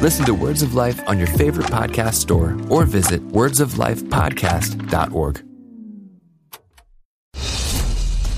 Listen to Words of Life on your favorite podcast store or visit wordsoflifepodcast.org.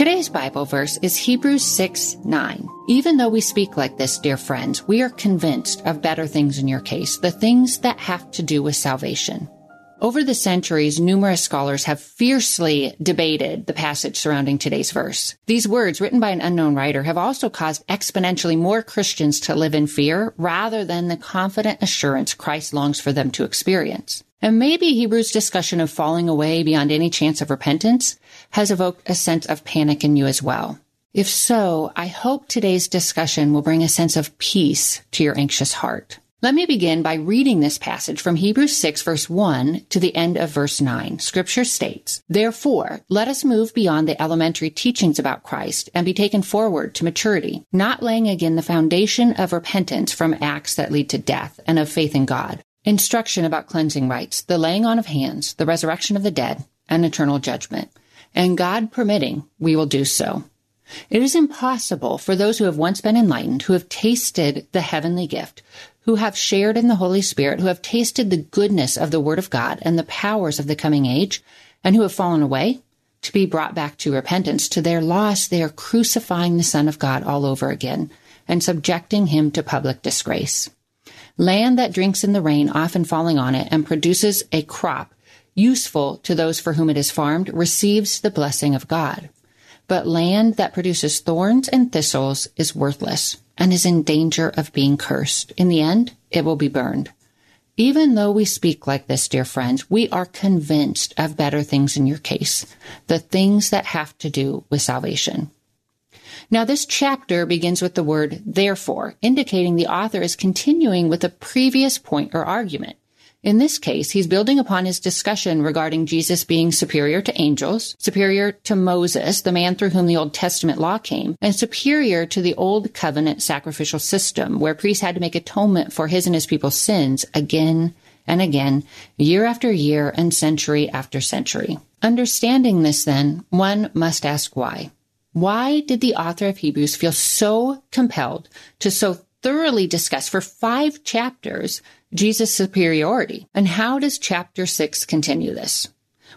Today's Bible verse is Hebrews 6 9. Even though we speak like this, dear friends, we are convinced of better things in your case, the things that have to do with salvation. Over the centuries, numerous scholars have fiercely debated the passage surrounding today's verse. These words, written by an unknown writer, have also caused exponentially more Christians to live in fear rather than the confident assurance Christ longs for them to experience. And maybe Hebrews' discussion of falling away beyond any chance of repentance has evoked a sense of panic in you as well. If so, I hope today's discussion will bring a sense of peace to your anxious heart. Let me begin by reading this passage from Hebrews 6 verse 1 to the end of verse 9. Scripture states, Therefore, let us move beyond the elementary teachings about Christ and be taken forward to maturity, not laying again the foundation of repentance from acts that lead to death and of faith in God. Instruction about cleansing rites, the laying on of hands, the resurrection of the dead, and eternal judgment. And God permitting, we will do so. It is impossible for those who have once been enlightened, who have tasted the heavenly gift, who have shared in the Holy Spirit, who have tasted the goodness of the Word of God and the powers of the coming age, and who have fallen away, to be brought back to repentance. To their loss, they are crucifying the Son of God all over again and subjecting him to public disgrace. Land that drinks in the rain, often falling on it, and produces a crop useful to those for whom it is farmed, receives the blessing of God. But land that produces thorns and thistles is worthless and is in danger of being cursed. In the end, it will be burned. Even though we speak like this, dear friends, we are convinced of better things in your case, the things that have to do with salvation. Now, this chapter begins with the word therefore, indicating the author is continuing with a previous point or argument. In this case, he's building upon his discussion regarding Jesus being superior to angels, superior to Moses, the man through whom the Old Testament law came, and superior to the Old Covenant sacrificial system, where priests had to make atonement for his and his people's sins again and again, year after year and century after century. Understanding this, then, one must ask why. Why did the author of Hebrews feel so compelled to so thoroughly discuss for five chapters Jesus' superiority. And how does chapter six continue this?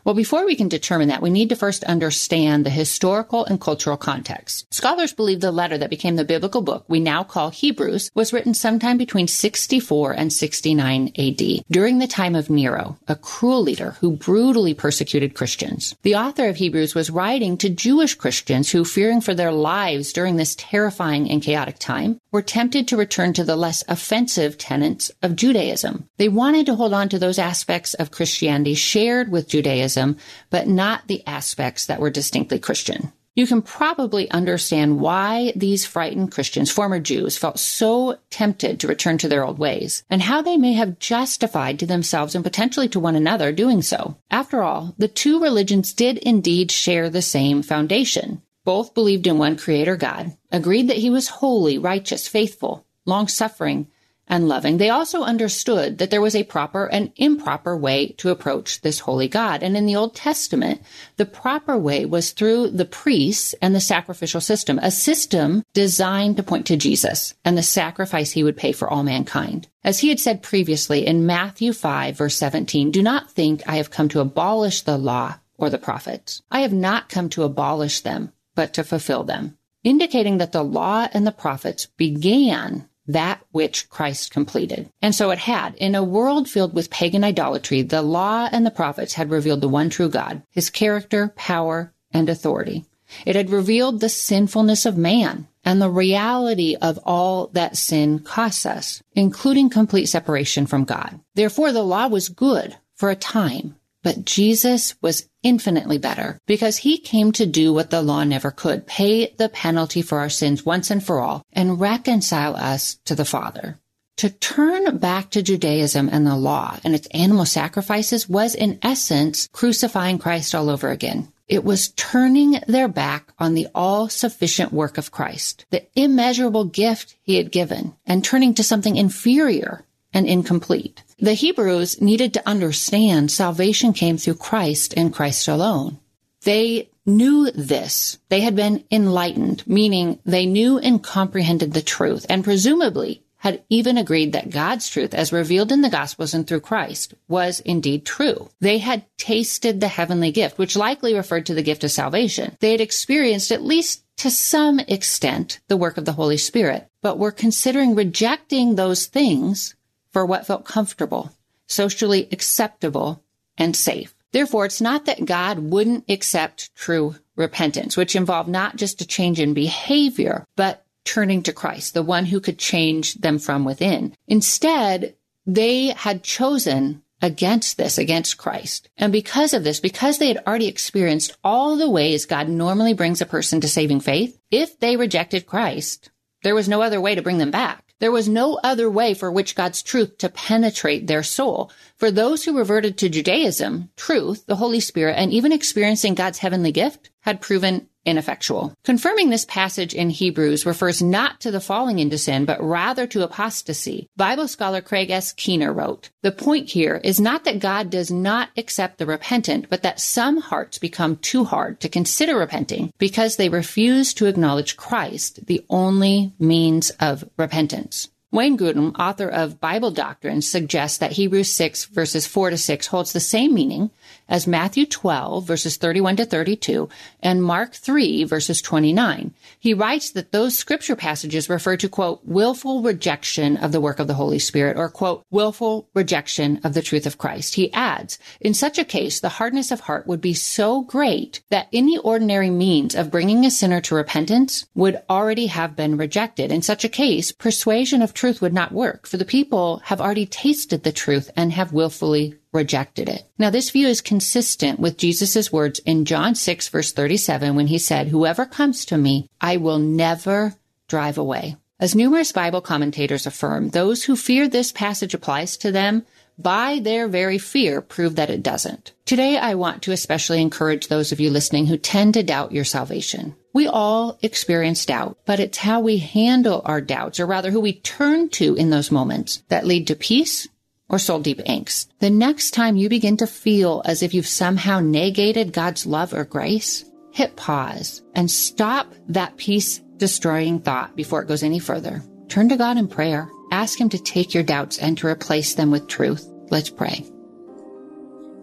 Well, before we can determine that, we need to first understand the historical and cultural context. Scholars believe the letter that became the biblical book we now call Hebrews was written sometime between 64 and 69 AD, during the time of Nero, a cruel leader who brutally persecuted Christians. The author of Hebrews was writing to Jewish Christians who, fearing for their lives during this terrifying and chaotic time, were tempted to return to the less offensive tenets of Judaism. They wanted to hold on to those aspects of Christianity shared with Judaism, but not the aspects that were distinctly Christian. You can probably understand why these frightened Christians, former Jews, felt so tempted to return to their old ways, and how they may have justified to themselves and potentially to one another doing so. After all, the two religions did indeed share the same foundation. Both believed in one creator God, agreed that he was holy, righteous, faithful, long suffering, and loving, they also understood that there was a proper and improper way to approach this holy God. And in the Old Testament, the proper way was through the priests and the sacrificial system, a system designed to point to Jesus and the sacrifice he would pay for all mankind. As he had said previously in Matthew 5 verse 17, do not think I have come to abolish the law or the prophets. I have not come to abolish them, but to fulfill them, indicating that the law and the prophets began that which Christ completed. And so it had. In a world filled with pagan idolatry, the law and the prophets had revealed the one true God, his character, power, and authority. It had revealed the sinfulness of man and the reality of all that sin costs us, including complete separation from God. Therefore, the law was good for a time, but Jesus was infinitely better because he came to do what the law never could, pay the penalty for our sins once and for all and reconcile us to the Father. To turn back to Judaism and the law and its animal sacrifices was in essence crucifying Christ all over again. It was turning their back on the all sufficient work of Christ, the immeasurable gift he had given, and turning to something inferior and incomplete. The Hebrews needed to understand salvation came through Christ and Christ alone. They knew this. They had been enlightened, meaning they knew and comprehended the truth and presumably had even agreed that God's truth as revealed in the Gospels and through Christ was indeed true. They had tasted the heavenly gift, which likely referred to the gift of salvation. They had experienced at least to some extent the work of the Holy Spirit, but were considering rejecting those things for what felt comfortable, socially acceptable, and safe. Therefore, it's not that God wouldn't accept true repentance, which involved not just a change in behavior, but turning to Christ, the one who could change them from within. Instead, they had chosen against this, against Christ. And because of this, because they had already experienced all the ways God normally brings a person to saving faith, if they rejected Christ, there was no other way to bring them back. There was no other way for which God's truth to penetrate their soul. For those who reverted to Judaism, truth, the Holy Spirit, and even experiencing God's heavenly gift had proven ineffectual. Confirming this passage in Hebrews refers not to the falling into sin, but rather to apostasy. Bible scholar Craig S. Keener wrote, The point here is not that God does not accept the repentant, but that some hearts become too hard to consider repenting because they refuse to acknowledge Christ, the only means of repentance. Wayne Grudem, author of Bible Doctrine, suggests that Hebrews 6 verses 4 to 6 holds the same meaning as Matthew 12 verses 31 to 32 and Mark 3 verses 29. He writes that those scripture passages refer to quote, willful rejection of the work of the Holy Spirit or quote, willful rejection of the truth of Christ. He adds, in such a case, the hardness of heart would be so great that any ordinary means of bringing a sinner to repentance would already have been rejected. In such a case, persuasion of truth would not work for the people have already tasted the truth and have willfully rejected it. Now, this view is consistent with Jesus' words in John 6 verse 37 when he said, whoever comes to me, I will never drive away. As numerous Bible commentators affirm, those who fear this passage applies to them by their very fear prove that it doesn't. Today, I want to especially encourage those of you listening who tend to doubt your salvation. We all experience doubt, but it's how we handle our doubts, or rather who we turn to in those moments that lead to peace or soul deep angst. The next time you begin to feel as if you've somehow negated God's love or grace, hit pause and stop that peace destroying thought before it goes any further. Turn to God in prayer. Ask Him to take your doubts and to replace them with truth. Let's pray.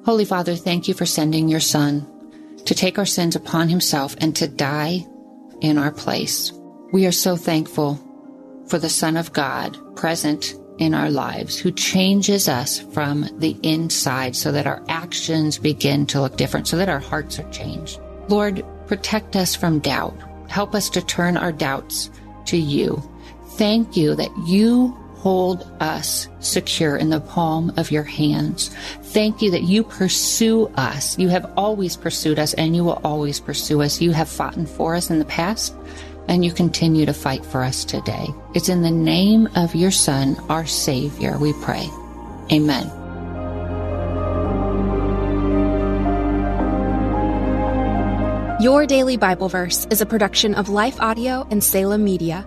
Holy Father, thank you for sending your Son to take our sins upon himself and to die in our place. We are so thankful for the Son of God present in our lives who changes us from the inside so that our actions begin to look different, so that our hearts are changed. Lord, protect us from doubt. Help us to turn our doubts to you. Thank you that you hold us secure in the palm of your hands. Thank you that you pursue us. You have always pursued us and you will always pursue us. You have fought for us in the past and you continue to fight for us today. It's in the name of your Son, our Savior, we pray. Amen. Your Daily Bible Verse is a production of Life Audio and Salem Media.